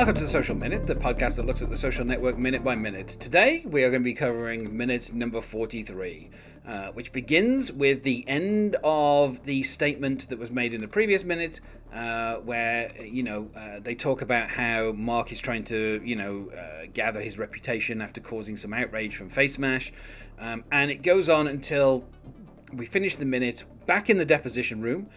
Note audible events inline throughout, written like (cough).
Welcome to the Social Minute, the podcast that looks at the social network minute by minute. Today, we are going to be covering minute number 43, uh, which begins with the end of the statement that was made in the previous minute, uh, where, you know, uh, they talk about how Mark is trying to, you know, uh, gather his reputation after causing some outrage from Facemash. Um, and it goes on until we finish the minute back in the deposition room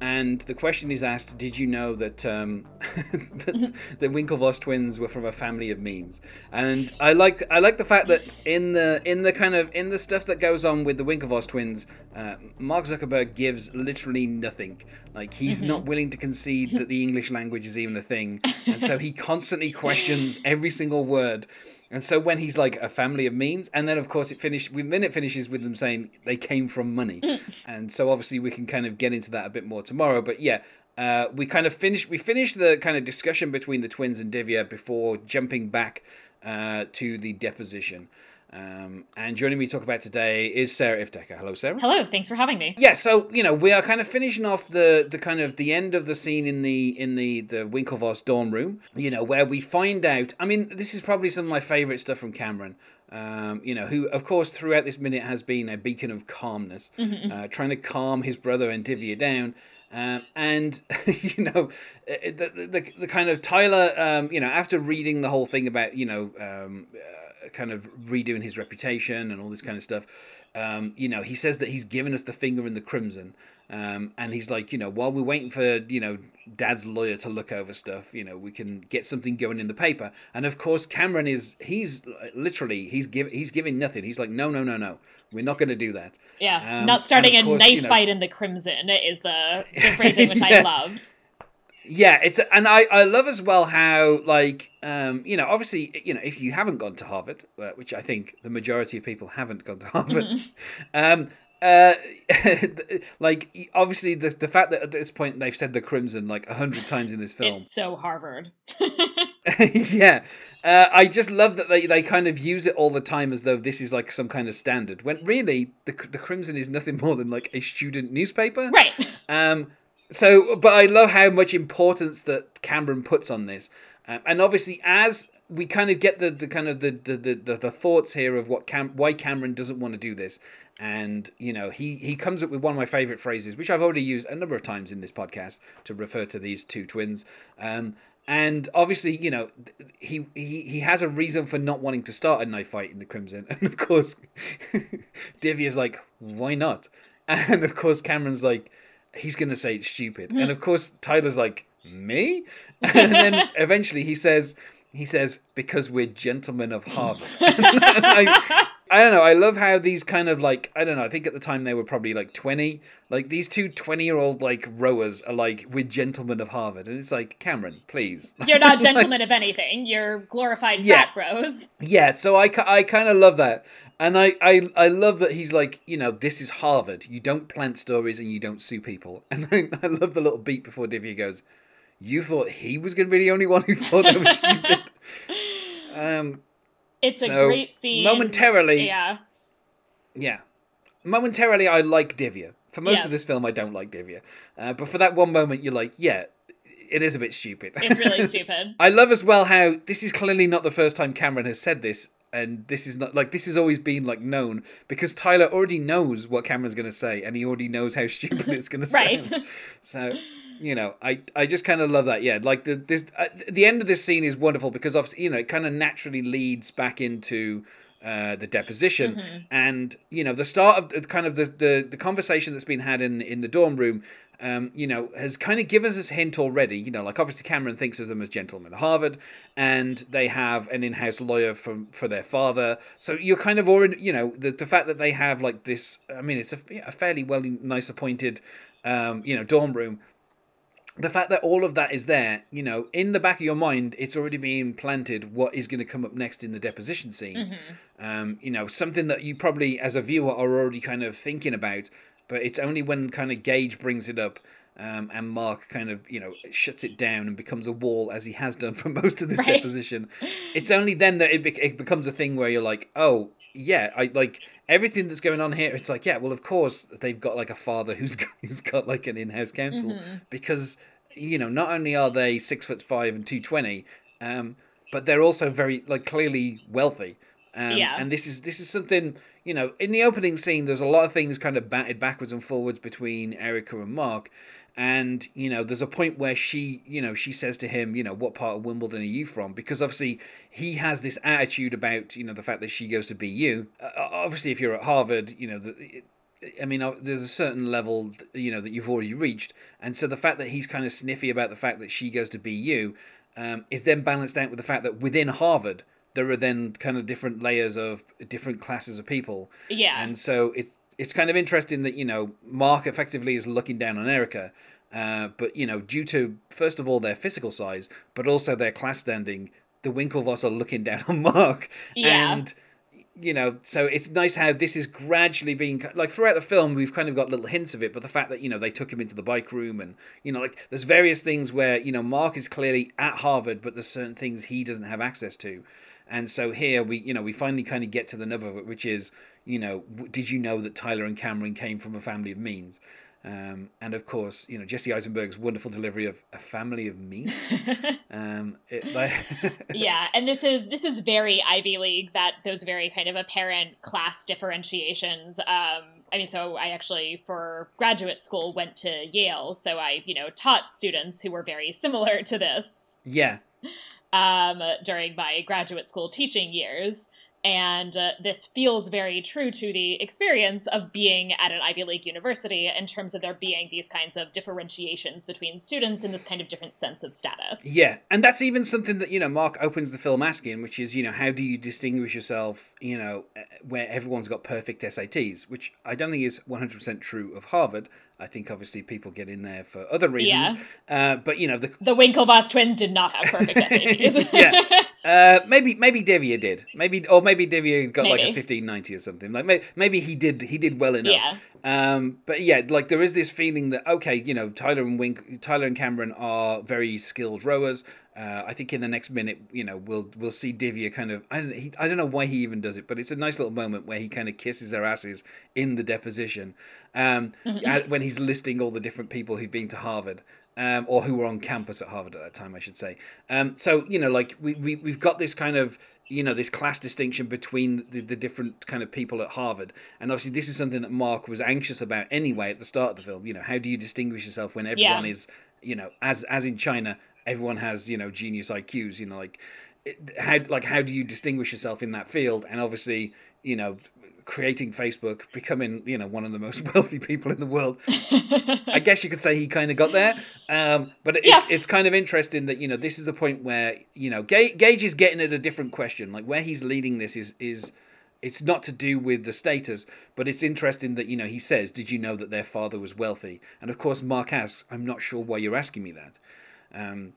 and the question is asked: Did you know that um, (laughs) that the Winklevoss twins were from a family of means? And I like I like the fact that in the in the kind of in the stuff that goes on with the Winklevoss twins, uh, Mark Zuckerberg gives literally nothing. Like he's Mm-hmm. not willing to concede that the English language is even a thing, and so he (laughs) constantly questions every single word. And so when he's like a family of means, and then of course it finished. Then it finishes with them saying they came from money, and so obviously we can kind of get into that a bit more tomorrow. But yeah, uh, we kind of finished. We finished the kind of discussion between the twins and Divya before jumping back uh, to the deposition. Um, and joining me to talk about today is Sarah Ifft Decker. Hello, Sarah. Hello, thanks for having me. Yeah, so you know we are kind of finishing off the the kind of the end of the scene in the in the the Winklevoss dorm room. You know where we find out. I mean, this is probably some of my favorite stuff from Cameron. Um, you know, who of course throughout this minute has been a beacon of calmness, (laughs) uh, trying to calm his brother and Divya down. Um, and (laughs) you know uh, the, the the kind of Tyler, um, you know, after reading the whole thing about you know um, uh, kind of redoing his reputation and all this kind of stuff, um, you know, he says that he's given us the finger in the crimson. Um, and he's like, you know, while we're waiting for, you know, dad's lawyer to look over stuff, you know, we can get something going in the paper. And of course, Cameron is, he's literally, he's, give, he's giving nothing. He's like, no, no, no, no, we're not going to do that. Yeah, Um, not starting a course, knife you know- fight in the Crimson is the, the phrasing which I (laughs) loved. Yeah, it's and I I love as well how like um you know obviously you know if you haven't gone to Harvard, uh, which I think the majority of people haven't gone to (laughs) Harvard, um uh (laughs) like obviously the the fact that at this point they've said the crimson like a hundred times in this film, It's so Harvard. (laughs) yeah. Uh, I just love that they, they kind of use it all the time as though this is like some kind of standard. When really the the Crimson is nothing more than like a student newspaper, right. um, so, but I love how much importance that Cameron puts on this, um, and obviously as we kind of get the, the kind of the the, the, the, thoughts here of what Cam why Cameron doesn't want to do this, and you know he he comes up with one of my favorite phrases, which I've already used a number of times in this podcast to refer to these two twins. Um, and obviously, you know, he, he he has a reason for not wanting to start a knife fight in the Crimson, (laughs) and of course, (laughs) Divya's like, why not? (laughs) And of course, Cameron's like, he's gonna say it's stupid, and of course, Tyler's like, me, (laughs) and then eventually he says, he says, because we're gentlemen of Harvard. (laughs) I, I don't know. I love how these kind of like I don't know. I think at the time they were probably like twenty. Like these two 20 year old like rowers are like we're gentlemen of Harvard, and it's like Cameron, please. (laughs) You're not (laughs) gentlemen of anything. You're glorified Yeah. fat bros. Yeah, so I, I kind of love that. And I, I, I love that he's like, you know, this is Harvard. You don't plant stories and you don't sue people. (laughs) And I, I love the little beat before Divya goes, You thought he was going to be the only one who thought that was stupid? Um, It's a great scene. momentarily- Yeah. yeah. Momentarily, I like Divya. For most Yeah. of this film, I don't like Divya. Uh, but for that one moment, you're like, yeah, it is a bit stupid. It's really (laughs) stupid. I love as well how this is clearly not the first time Cameron has said this, and this is not like this has always been like known because Tyler already knows what Cameron's going to say, and he already knows how (laughs) stupid it's going to Right. sound. So, you know, I I just kind of love that. Yeah, like the this uh, the end of this scene is wonderful because obviously you know it kind of naturally leads back into. Uh, the deposition and you know the start of the, kind of the, the the conversation that's been had in in the dorm room um, you know, has kind of given us a hint already. You know, like obviously Cameron thinks of them as gentlemen at Harvard, and they have an in-house lawyer from for their father. So you're kind of already, you know, the the fact that they have like this. I mean, it's a, a fairly well nice appointed, um, you know, dorm room. The fact that all of that is there, you know, in the back of your mind, it's already being planted what is going to come up next in the deposition scene. Mm-hmm. Um, you know, something that you probably, as a viewer, are already kind of thinking about, but it's only when kind of Gage brings it up um, and Mark kind of, you know, shuts it down and becomes a wall, as he has done for (laughs) most of this Right. deposition. It's only then that it, bec it becomes a thing where you're like, oh, yeah, I like everything that's going on here. It's like, yeah, well, of course they've got like a father who's (laughs) got, who's got like an in-house counsel Mm-hmm. because you know not only are they six foot five and two twenty, um, but they're also very like clearly wealthy. Um, Yeah. And this is this is something you know in the opening scene. There's a lot of things kind of batted backwards and forwards between Erica and Mark. And you know, there's a point where she, you know, she says to him, you know, what part of Wimbledon are you from? Because obviously he has this attitude about, you know, the fact that she goes to BU. Uh, obviously, if you're at Harvard, you know, the, I mean, uh, there's a certain level, you know, that you've already reached, and so the fact that he's kind of sniffy about the fact that she goes to BU um, is then balanced out with the fact that within Harvard there are then kind of different layers of different classes of people, Yeah. and so it's it's kind of interesting that you know Mark effectively is looking down on Erica, uh, but you know due to first of all their physical size, but also their class standing, the Winklevoss are looking (laughs) down on Mark, Yeah. and you know, so it's nice how this is gradually being like throughout the film we've kind of got little hints of it, but the fact that you know they took him into the bike room and you know like there's various things where you know Mark is clearly at Harvard, but there's certain things he doesn't have access to, and so here we you know we finally kind of get to the nub of it, which is you know did you know that Tyler and Cameron came from a family of means. Um, and of course, you know Jesse Eisenberg's wonderful delivery of a family of means. (laughs) um, it, like, (laughs) yeah and this is this is very ivy league that those very kind of apparent class differentiations um i mean so i actually for graduate school went to yale so i you know taught students who were very similar to this yeah, um during my graduate school teaching years and uh, this feels very true to the experience of being at an Ivy League university in terms of there being these kinds of differentiations between students and this kind of different sense of status. Yeah, and that's even something that you know Mark opens the film asking, which is you know how do you distinguish yourself, you know, eh, where everyone's got perfect SATs, which I don't think is one hundred percent true of Harvard. I think obviously people get in there for other reasons, uh, but you know the The Winklevoss twins did not have perfect (laughs) SATs. yeah. Uh, maybe maybe Divya did. Maybe or maybe Divya got like a fifteen ninety or something. Like may, maybe he did he did well enough. Yeah. Um, but yeah, like there is this feeling that okay, you know, Tyler and Wink, Tyler and Cameron are very skilled rowers. Uh, I think in the next minute, you know, we'll we'll see Divya kind of. I don't, he, I don't know why he even does it, but it's a nice little moment where he kind of kisses their asses in the deposition um, at- when he's listing all the different people who've been to Harvard. Um, or who were on campus at Harvard at that time, I should say. Um, so you know, like we, we we've got this kind of you know this class distinction between the, the different kind of people at Harvard, and obviously this is something that Mark was anxious about anyway at the start of the film. You know, how do you distinguish yourself when everyone Yeah. is you know as as in China, everyone has you know genius IQs. You know, like how like how do you distinguish yourself in that field? And obviously, you know, creating Facebook, becoming you know one of the most (laughs) wealthy people in the world. (laughs) I guess you could say he kind of got there. Um, but it's Yeah. it's kind of interesting that you know this is the point where you know Ga- Gage is getting at a different question. Like where he's leading this is is it's not to do with the status, but it's interesting that you know he says, "Did you know that their father was wealthy?" And of course, Mark asks, "I'm not sure why you're asking me that." Um,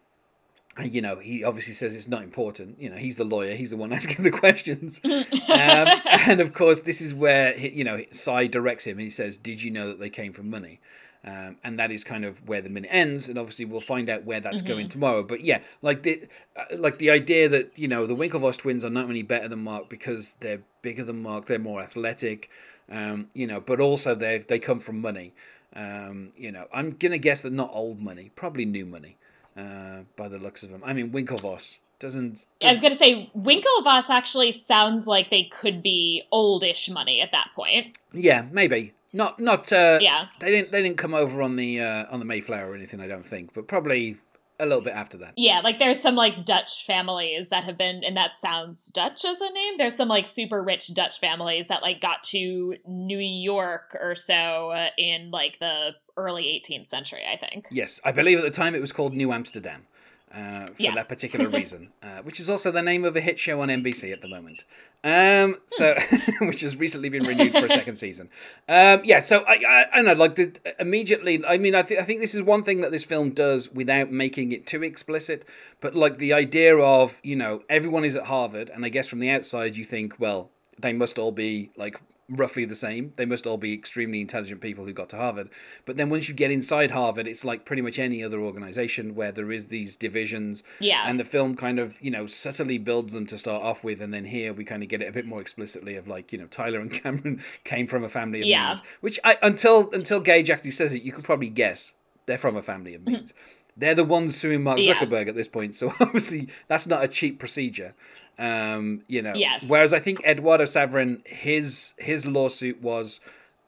you know, he obviously says it's not important. You know, he's the lawyer; he's the one (laughs) asking the questions. um, (laughs) and of course, this is where he- you know Sai directs him. He says, "Did you know that they came from money?" Um, and that is kind of where the minute ends. And obviously, we'll find out where that's going tomorrow. But yeah, like the uh, like the idea that you know the Winklevoss twins are not only better than Mark because they're bigger than Mark, they're more athletic. Um, you know, but also they they come from money. Um, you know, I'm gonna guess that not old money, probably new money, uh, by the looks of them. I mean, Winklevoss doesn't. I was going to say, Winklevoss actually sounds like they could be oldish money at that point. Yeah, maybe not. Not. Uh, Yeah. They didn't. They didn't come over on the uh, on the Mayflower or anything. I don't think, but probably a little bit after that. Yeah, like there's some like Dutch families that have been, and that sounds Dutch as a name. There's some like super rich Dutch families that like got to New York or so uh, in like the early 18th century, I think. Yes, I believe at the time it was called New Amsterdam. Uh, for Yes. that particular (laughs) reason, uh, which is also the name of a hit show on NBC at the moment. Um, so, (laughs) which has recently been renewed for a second season. Um, yeah, so I, I, I know, like the, immediately. I mean, I think I think this is one thing that this film does without making it too explicit. But like the idea of you know everyone is at Harvard, and I guess from the outside you think, well, they must all be like roughly the same. They must all be extremely intelligent people who got to Harvard. But then once you get inside Harvard, it's like pretty much any other organization where there is these divisions. Yeah. And the film kind of, you know, subtly builds them to start off with. And then here we kind of get it a bit more explicitly of like, you know, Tyler and (laughs) Cameron came from a family of Yeah. means. Which I, until until Gage actually says it, you could probably guess they're from a family of mm-hmm. means. They're the ones suing Mark Yeah. Zuckerberg at this point. So (laughs) obviously that's not a cheap procedure. Um, you know, Yes. whereas I think Eduardo Saverin, his his lawsuit was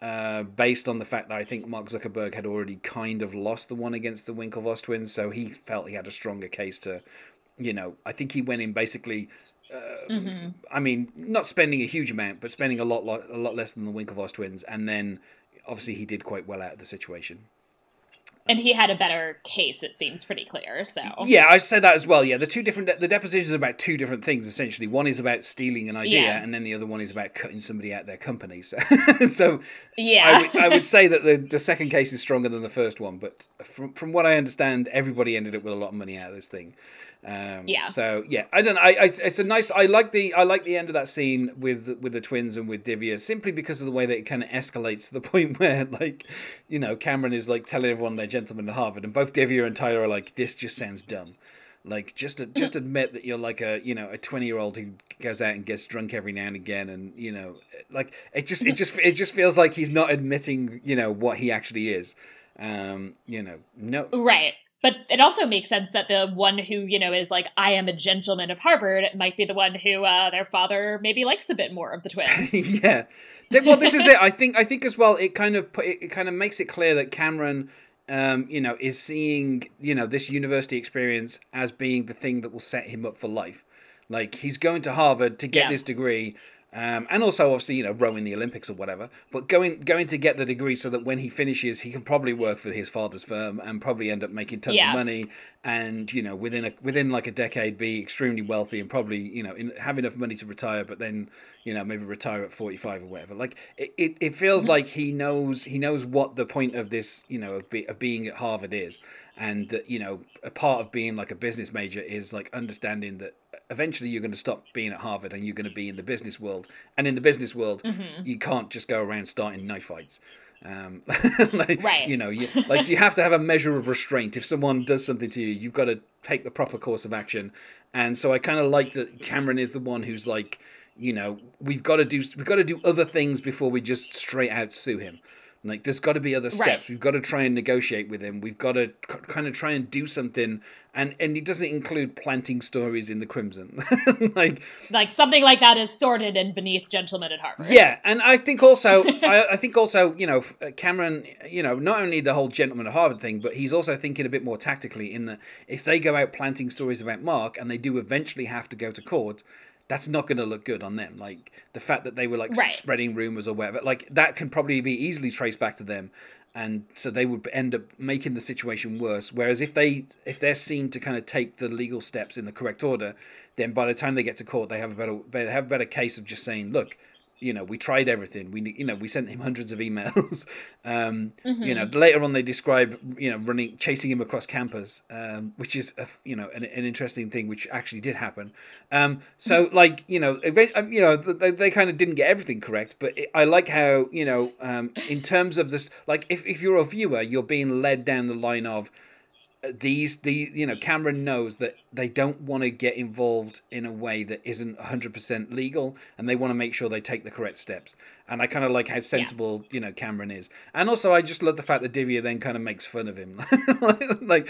uh, based on the fact that I think Mark Zuckerberg had already kind of lost the one against the Winklevoss twins, so he felt he had a stronger case to, you know, I think he went in basically. Uh, I mean, not spending a huge amount, but spending a lot, lot, a lot less than the Winklevoss twins, and then obviously he did quite well out of the situation. And he had a better case, it seems pretty clear. So Yeah, I said that as well. Yeah, the two different the depositions are about two different things essentially. One is about stealing an idea, Yeah. and then the other one is about cutting somebody out their company. So, (laughs) so yeah, I would, I would say that the the second case is stronger than the first one. But from from what I understand, everybody ended up with a lot of money out of this thing. Um, Yeah. So yeah, I don't know. I, I it's a nice. I like the I like the end of that scene with with the twins and with Divya simply because of the way that it kind of escalates to the (laughs) point where like, you know, Cameron is like telling everyone they're gentlemen at Harvard, and both Divya and Tyler are like, this just sounds dumb. Like just (laughs) just admit that you're like a you know a twenty year old who goes out and gets drunk every now and again, and you know like it just it just it just feels like he's not admitting you know what he actually is. Um, you know, no, right. But it also makes sense that the one who you know is like, I am a gentleman of Harvard, might be the one who uh, their father maybe likes a bit more of the twins. (laughs) yeah. Well, this is it. I think. I think as well. It kind of put, it, kind of makes it clear that Cameron, um, you know, is seeing you know this university experience as being the thing that will set him up for life. Like he's going to Harvard to get Yeah. this degree. Um, and also, obviously, you know, row in the Olympics or whatever. But going going to get the degree so that when he finishes, he can probably work for his father's firm and probably end up making tons Yeah. of money. And you know, within a within like a decade, be extremely wealthy and probably you know in, have enough money to retire. But then you know maybe retire at forty five or whatever. Like it, it, it feels like he knows he knows what the point of this you know of, be, of being at Harvard is, and that you know a part of being like a business major is like understanding that eventually you're going to stop being at Harvard and you're going to be in the business world. And in the business world, you can't just go around starting knife fights. Um, (laughs) like, Right. You know, you, like you have to have a measure of restraint. If someone does something to you, you've got to take the proper course of action. And so I kind of like that Cameron is the one who's like, you know, we've got to do we've got to do other things before we just straight out sue him. Like, there's got to be other steps. Right. We've got to try and negotiate with him. We've got to k- kind of try and do something. And and it doesn't include planting stories in the Crimson. (laughs) like, like something like that is sorted and beneath gentlemen at Harvard. yeah, and I think also, (laughs) I, I think also, you know, uh, Cameron, you know, not only the whole gentleman at Harvard thing, but he's also thinking a bit more tactically. In that, if they go out planting stories about Mark and they do eventually have to go to court, that's not going to look good on them. Like the fact that they were like Right. spreading rumors or whatever, like that can probably be easily traced back to them. And so they would end up making the situation worse. Whereas if they if they're seen to kind of take the legal steps in the correct order, then by the time they get to court, they have a better they have a better case of just saying, look, you know, we tried everything. We, you know, we sent him hundreds of emails. (laughs) um, You know, later on they describe, you know, running, chasing him across campus, um, which is, a, you know, an, an interesting thing, which actually did happen. Um, so, like, you know, event, um, you know, they, they kind of didn't get everything correct, but it, I like how, you know, um, in terms of this, like, if if you're a viewer, you're being led down the line of these the you know Cameron knows that they don't want to get involved in a way that isn't 100% legal and they want to make sure they take the correct steps. And I kind of like how sensible you know Cameron is. And also I just love the fact that Divya then kind of makes fun of him. (laughs) Like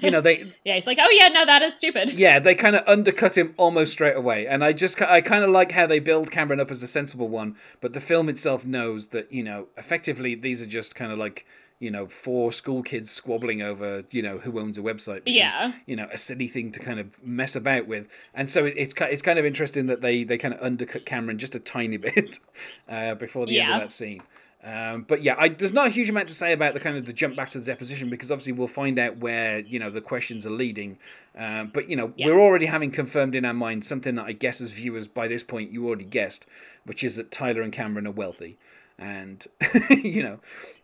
you know they (laughs) Yeah, he's like, oh yeah, no, that is stupid. yeah they kind of undercut him almost straight away. And I just I kind of like how they build Cameron up as the sensible one but the film itself knows that you know effectively these are just kind of like you know four school kids squabbling over you know who owns a website which Yeah. is you know a silly thing to kind of mess about with and so it, it's it's kind of interesting that they they kind of undercut Cameron just a tiny (laughs) bit uh, before the end of that scene Um, but yeah, I, there's not a huge amount to say about the kind of the jump back to the deposition because obviously we'll find out where you know the questions are leading. Um, but you know Yes. we're already having confirmed in our mind something that I guess as viewers by this point you already guessed, which is that Tyler and Cameron are wealthy, and (laughs) you know,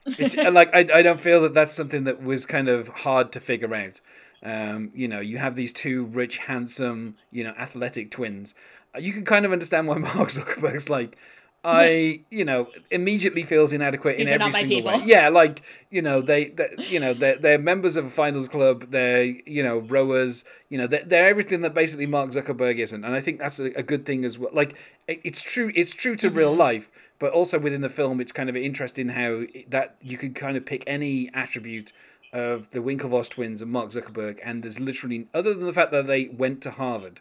it, like I, I don't feel that that's something that was kind of hard to figure out. Um, you know, you have these two rich, handsome, you know, athletic twins. You can kind of understand why (laughs) Mark Zuckerberg's like, (laughs) I, you know, immediately feels inadequate in These are every single way. Yeah, like you know, they, they you know, they're, they're members of a finals club. They're you know rowers. You know, they're, they're everything that basically Mark Zuckerberg isn't, and I think that's a, a good thing as well. Like it, it's true, it's true to real life, but also within the film, it's kind of interesting how that you could kind of pick any attribute of the Winklevoss twins and Mark Zuckerberg, and there's literally other than the fact that they went to Harvard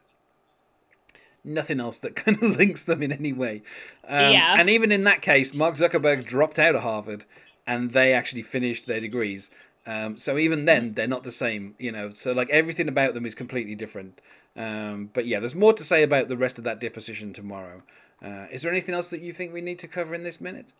nothing else that (laughs) kind of links them in any way. Um, Yeah. And even in that case, Mark Zuckerberg dropped out of Harvard, and they actually finished their degrees. Um, so even then, they're not the same, you know. So like everything about them is completely different. Um, but yeah, there's more to say about the rest of that deposition tomorrow. Uh, is there anything else that you think we need to cover in this minute?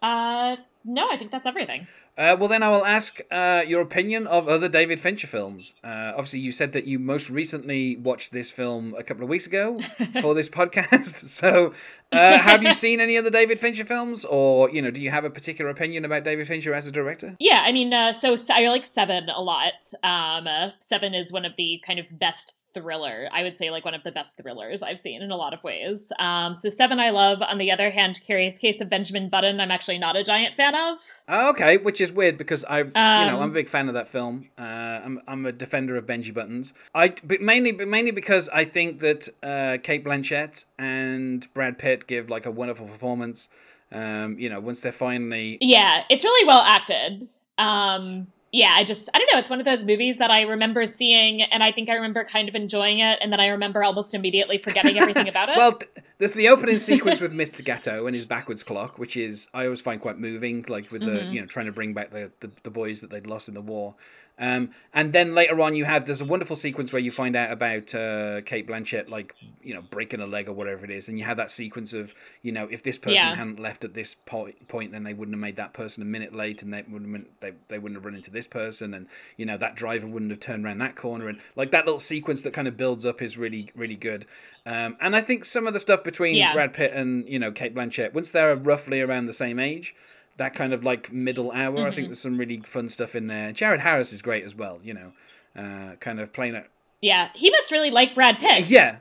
Uh, no, I think that's everything. Uh, well, then I will ask uh, your opinion of other David Fincher films. Uh, obviously, you said that you most recently watched this film a couple of weeks ago (laughs) for this podcast. (laughs) So, uh, have you seen any other David Fincher films, or you know, do you have a particular opinion about David Fincher as a director? Yeah, I mean, uh, so I like Seven a lot. Um, uh, Seven is one of the kind of best thriller. I would say like one of the best thrillers I've seen in a lot of ways. Um, so Seven I love. On the other hand, Curious Case of Benjamin Button, I'm actually not a giant fan of. Oh, okay, which is weird because I, you know, Um, I'm a big fan of that film. Uh, I'm, I'm a defender of Benji Buttons. I, but mainly, but mainly because I think that uh, Cate Blanchett and Brad Pitt give like a wonderful performance. Um, you know, once they're finally Yeah, it's really well acted. Um, yeah, I just I don't know. It's one of those movies that I remember seeing, and I think I remember kind of enjoying it, and then I remember almost immediately forgetting everything about (laughs) it. Well, there's the opening sequence with Mr. Gateau and his backwards clock, which is I always find quite moving, like with the Mm-hmm. you know trying to bring back the, the, the boys that they'd lost in the war. Um, and then later on, you have there's a wonderful sequence where you find out about uh, Cate Blanchett, like you know breaking a leg or whatever it is, and you have that sequence of you know if this person Yeah. hadn't left at this point, point, then they wouldn't have made that person a minute late, and they wouldn't have, they they wouldn't have run into this person, and you know that driver wouldn't have turned around that corner, and like that little sequence that kind of builds up is really really good. Um, and I think some of the stuff between Yeah. Brad Pitt and you know Kate Blanchett, once they're roughly around the same age, that kind of like middle hour, I think there's some really fun stuff in there. Jared Harris is great as well, you know, uh, kind of playing it. yeah, he must really like Brad Pitt. Yeah,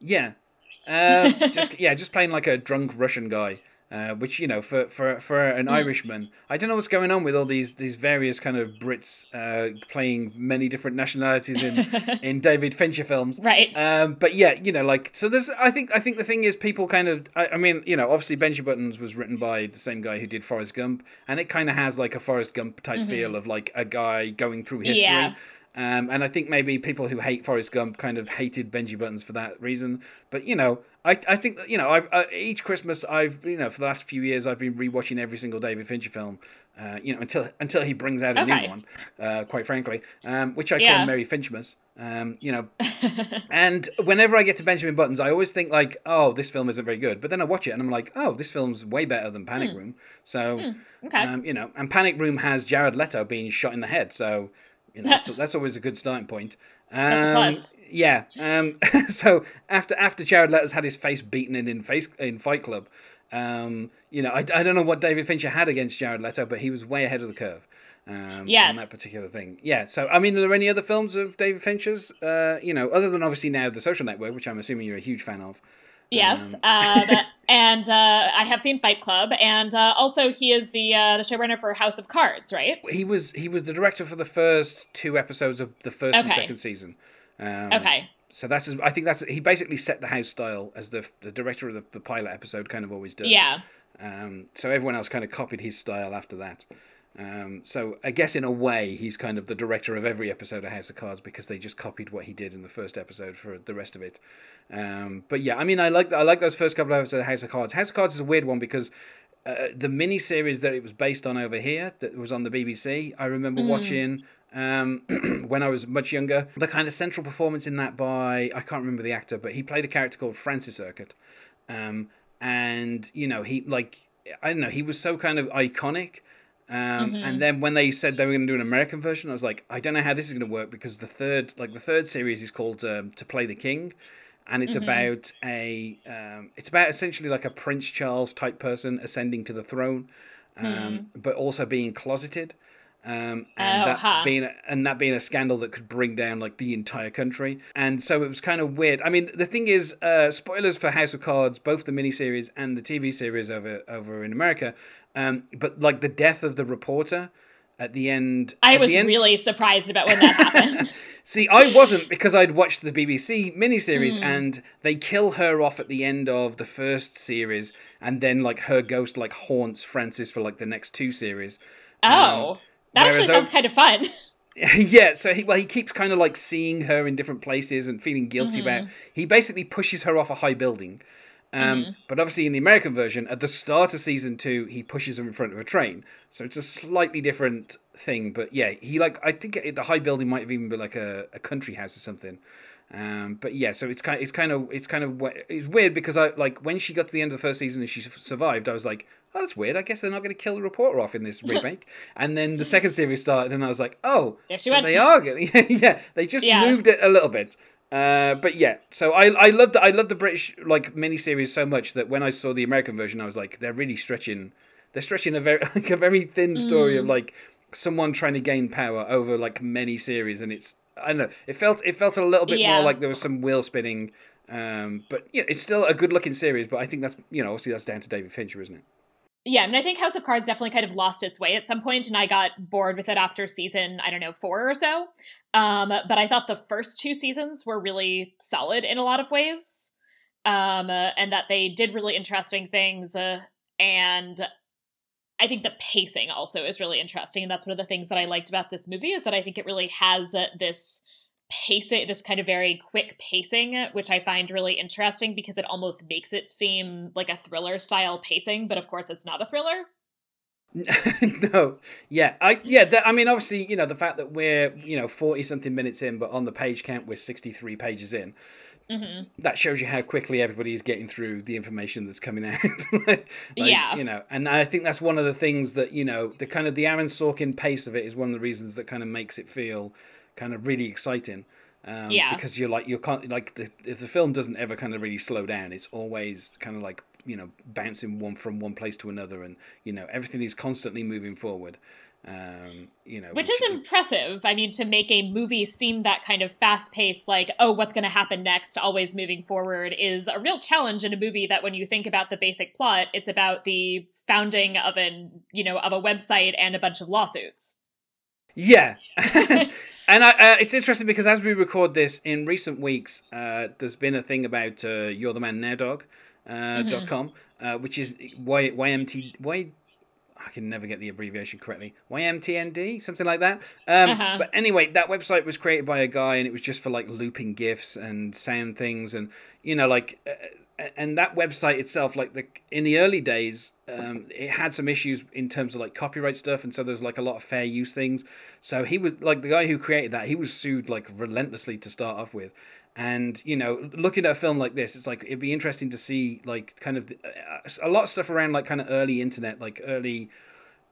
yeah, uh, (laughs) just yeah, just playing like a drunk Russian guy. Uh, which you know, for for for an Irishman, I don't know what's going on with all these these various kind of Brits uh, playing many different nationalities in (laughs) in David Fincher films. Right. Um, but yeah, you know, like so. There's, I think, I think the thing is, people kind of, I, I mean, you know, obviously, Benji Buttons was written by the same guy who did Forrest Gump, and it kind of has like a Forrest Gump type feel of like a guy going through history. Yeah. Um, and I think maybe people who hate Forrest Gump kind of hated Benji Buttons for that reason. But you know, I, I think you know, I've uh, each Christmas I've you know for the last few years I've been rewatching every single David Fincher film. Uh, you know, until until he brings out a Okay. new one. Uh, quite frankly, um, which I call Yeah. Merry Finchmas. Um, you know, (laughs) and whenever I get to Benjamin Buttons, I always think like, oh, this film isn't very good. But then I watch it and I'm like, oh, this film's way better than Panic Room. So, Hmm. Okay. um, you know, and Panic Room has Jared Leto being shot in the head. So, you know, that's, (laughs) that's always a good starting point. Um. Yeah. Um, (laughs) so after after Jared Leto's had his face beaten in in face in Fight Club, um, you know, I, I don't know what David Fincher had against Jared Leto, but he was way ahead of the curve. Um, Yes. on that particular thing. Yeah. So, I mean, are there any other films of David Fincher's? Uh, you know, other than obviously now The Social Network, which I'm assuming you're a huge fan of. Yes, um, (laughs) and uh, I have seen Fight Club, and uh, also he is the uh, the showrunner for House of Cards, right? He was he was the director for the first two episodes of the first and second season. Um, Okay, So that's I think that's he basically set the house style as the the director of the, the pilot episode kind of always does. yeah, Um, so everyone else kind of copied his style after that. Um, so I guess in a way he's kind of the director of every episode of House of Cards because they just copied what he did in the first episode for the rest of it. Um, but yeah, I mean I like I like those first couple of episodes of House of Cards. House of Cards is a weird one because uh, the mini series that it was based on over here that was on the BBC. I remember watching um, (clears throat) when I was much younger. The kind of central performance in that by I can't remember the actor, but he played a character called Francis Urquhart, um, and you know he like I don't know. He was so kind of iconic. Um, And then when they said they were going to do an American version, I was like, I don't know how this is going to work because the third, like the third series, is called um, "To Play the King," and it's about a, um, it's about essentially like a Prince Charles type person ascending to the throne, um, but also being closeted. Um, and Oh, that huh. being and that being a scandal that could bring down like the entire country, and so it was kind of weird. I mean, the thing is, uh, spoilers for House of Cards, both the miniseries and the TV series over over in America, um, but like the death of the reporter at the end. I was end, really surprised about when that happened. (laughs) See, I wasn't because I'd watched the BBC miniseries Hmm. and they kill her off at the end of the first series, and then like her ghost like haunts Francis for like the next two series. oh, that actually sounds kind of fun. (laughs) yeah, so he well he keeps kind of like seeing her in different places and feeling guilty about. He basically pushes her off a high building. Um, But obviously, in the American version, at the start of season two, he pushes her in front of a train. So it's a slightly different thing. But yeah, he like I think it, the high building might have even been like a, a country house or something. Um, but yeah, so it's kind it's kind of it's kind of it's weird because I like when she got to the end of the first season and she survived, I was like, oh, that's weird. I guess they're not going to kill the reporter off in this (laughs) remake. and then the second series started, and I was like, oh, she so went. they are (laughs) yeah, they just Yeah. moved it a little bit. Uh, but yeah, so I I loved I loved the British like miniseries so much that when I saw the American version, I was like, they're really stretching. They're stretching a very (laughs) like a very thin story Mm. of like someone trying to gain power over like many series, and it's I don't know. It felt it felt a little bit Yeah. more like there was some wheel spinning. Um, but yeah, it's still a good looking series. But I think that's you know obviously that's down to David Fincher, isn't it? Yeah, and I think House of Cards definitely kind of lost its way at some point, and I got bored with it after season, I don't know, four or so. Um, but I thought the first two seasons were really solid in a lot of ways, um, and that they did really interesting things. Uh, and I think the pacing also is really interesting, and that's one of the things that I liked about this movie is that I think it really has uh, this pacing, this kind of very quick pacing, which I find really interesting because it almost makes it seem like a thriller style pacing, but of course it's not a thriller. (laughs) no, yeah, I yeah. That, I mean, obviously, you know, the fact that we're you know forty something minutes in, but on the page count we're sixty three pages in. hmm That shows you how quickly everybody is getting through the information that's coming out. (laughs) like, Yeah. you know, and I think that's one of the things that you know the kind of the Aaron Sorkin pace of it is one of the reasons that kind of makes it feel kind of really exciting. Um, Yeah. because you're like you're con- like the, if the film doesn't ever kind of really slow down, it's always kind of like you know bouncing one from one place to another, and you know everything is constantly moving forward. Um, you know, Which is impressive. I mean, to make a movie seem that kind of fast paced, like, oh, what's going to happen next, always moving forward, is a real challenge in a movie that when you think about the basic plot, it's about the founding of an, you know, of a website and a bunch of lawsuits. Yeah. (laughs) and I, uh, it's interesting because as we record this in recent weeks, uh, there's been a thing about uh, You're the Man Now Dog. Uh, dot com, uh, which is y, YMT, y, I can never get the abbreviation correctly. YMTND, something like that. Um, Uh-huh. But anyway, that website was created by a guy, and it was just for like looping gifs and sound things, and you know, like, uh, and that website itself, like the in the early days, um, it had some issues in terms of like copyright stuff, and so there's like a lot of fair use things. So he was like the guy who created that. He was sued like relentlessly to start off with. And you know, looking at a film like this, it's like it'd be interesting to see like kind of uh, a lot of stuff around like kind of early internet, like early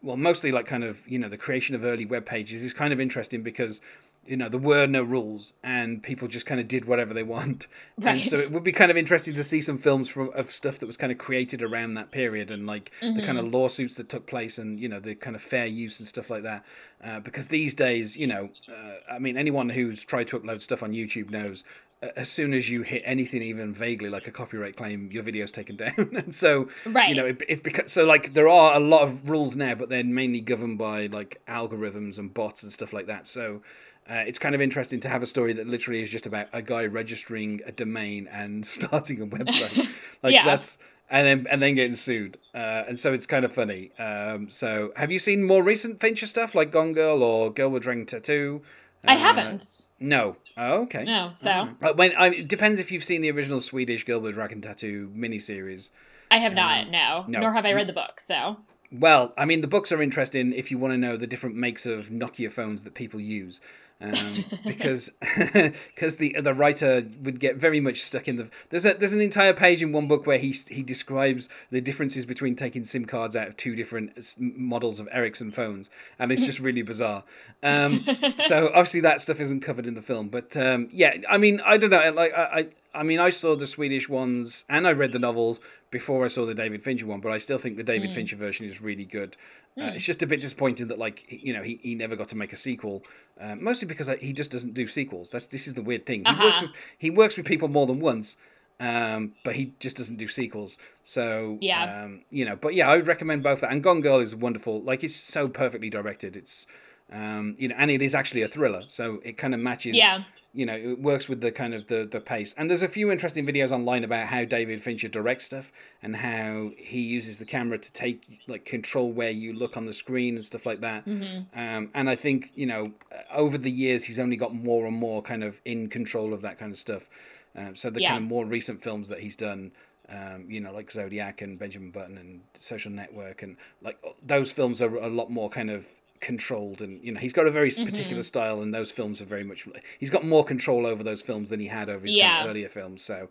well, mostly like kind of you know the creation of early web pages is kind of interesting because you know there were no rules and people just kind of did whatever they want, (laughs) and Right. so it would be kind of interesting to see some films from of stuff that was kind of created around that period and like the kind of lawsuits that took place and you know the kind of fair use and stuff like that. Uh, because these days, you know, uh, I mean, anyone who's tried to upload stuff on YouTube knows. uh, As soon as you hit anything even vaguely like a copyright claim, your video's taken (laughs) down, and so Right. you know it, it's because so like there are a lot of rules now, but they're mainly governed by like algorithms and bots and stuff like that. So uh, it's kind of interesting to have a story that literally is just about a guy registering a domain and (laughs) starting a website. (laughs) Like Yeah. that's and then and then getting sued. Uh, and so it's kind of funny. Um, so have you seen more recent Fincher stuff like Gone Girl or Girl with Dragon Tattoo? I Uh, haven't. No. Oh, okay. No, so Uh, when I, it depends if you've seen the original Swedish Girl with Dragon Tattoo miniseries. I have not, no. no. Nor have I read the book, so. Well, I mean, the books are interesting if you want to know the different makes of Nokia phones that people use. Um, (laughs) because (laughs) because the the writer would get very much stuck in the there's a there's an entire page in one book where he he describes the differences between taking SIM cards out of two different models of Ericsson phones, and it's just really bizarre. Um, (laughs) so obviously that stuff isn't covered in the film, but um, yeah, I mean I don't know, like I, I I mean I saw the Swedish ones and I read the novels before I saw the David Fincher one, but I still think the David mm. Fincher version is really good. Uh, mm. It's just a bit disappointing that like you know he, he never got to make a sequel, uh, mostly because he just doesn't do sequels. That's this is the weird thing. He uh-huh. works with he works with people more than once, um, but he just doesn't do sequels. So yeah, um, you know. But yeah, I would recommend both. that. And Gone Girl is wonderful. Like it's so perfectly directed. It's um, you know, and it is actually a thriller, so it kind of matches. Yeah you know it works with the kind of the the pace and there's a few interesting videos online about how david fincher directs stuff and how he uses the camera to take like control where you look on the screen and stuff like that mm-hmm. um, and i think you know over the years he's only got more and more kind of in control of that kind of stuff um, so the yeah. kind of more recent films that he's done um, you know, like Zodiac and Benjamin Button and Social Network, and like those films are a lot more kind of controlled and you know he's got a very particular mm-hmm. style and those films are very much he's got more control over those films than he had over his yeah. kind of earlier films so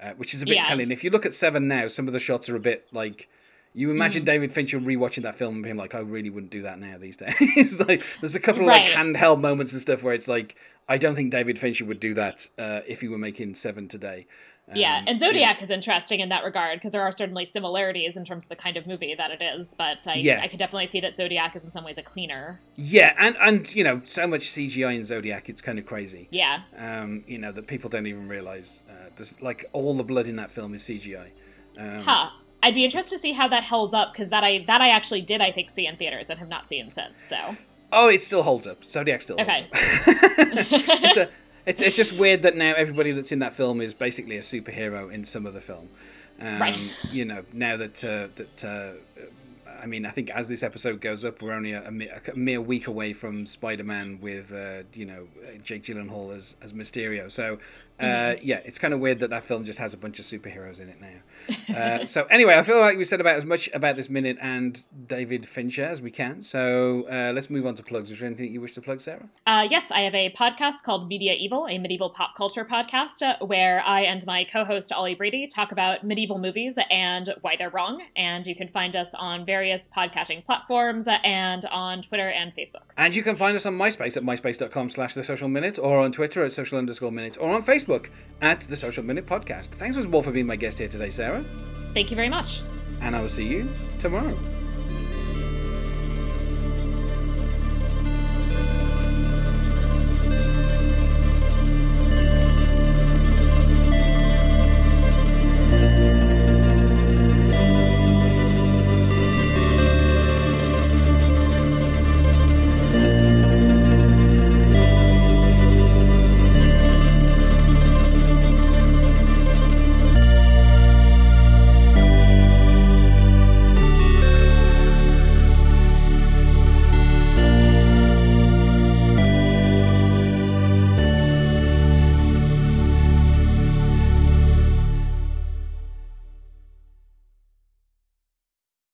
uh, which is a bit yeah. telling if you look at seven now some of the shots are a bit like you imagine mm. David Fincher rewatching that film and being like, I really wouldn't do that now these days. (laughs) like, there's a couple of right. like handheld moments and stuff where it's like, I don't think David Fincher would do that uh, if he were making Seven today yeah, and Zodiac yeah. is interesting in that regard because there are certainly similarities in terms of the kind of movie that it is. But I, yeah. I could definitely see that Zodiac is in some ways a cleaner. Yeah, and and you know so much CGI in Zodiac, it's kind of crazy. Yeah. Um, you know that people don't even realize. Uh, there's like all the blood in that film is CGI. Um, huh. I'd be interested to see how that holds up because that I that I actually did I think see in theaters and have not seen since. So. Oh, it still holds up. Zodiac still holds okay. up. (laughs) it's a it's it's just weird that now everybody that's in that film is basically a superhero in some other film. Um, right. You know, now that uh, that uh, I mean, I think as this episode goes up, we're only a, a, a mere week away from Spider-Man with uh, you know Jake Gyllenhaal as as Mysterio. So uh, (laughs) yeah, it's kind of weird that that film just has a bunch of superheroes in it now. Uh, (laughs) so anyway, I feel like we said about as much about this minute and David Fincher as we can. So uh, let's move on to plugs. Is there anything you wish to plug, Sarah? Uh, yes, I have a podcast called Media Evil, a medieval pop culture podcast, uh, where I and my co-host Ollie Brady talk about medieval movies and why they're wrong. And you can find us on various podcasting platforms and on Twitter and Facebook. And you can find us on MySpace at myspace.com/slash The Social Minute, or on Twitter at social underscore minute, or on Facebook at The Social Minute Podcast. Thanks once more for being my guest here today, Sarah. Thank you very much. And I will see you tomorrow.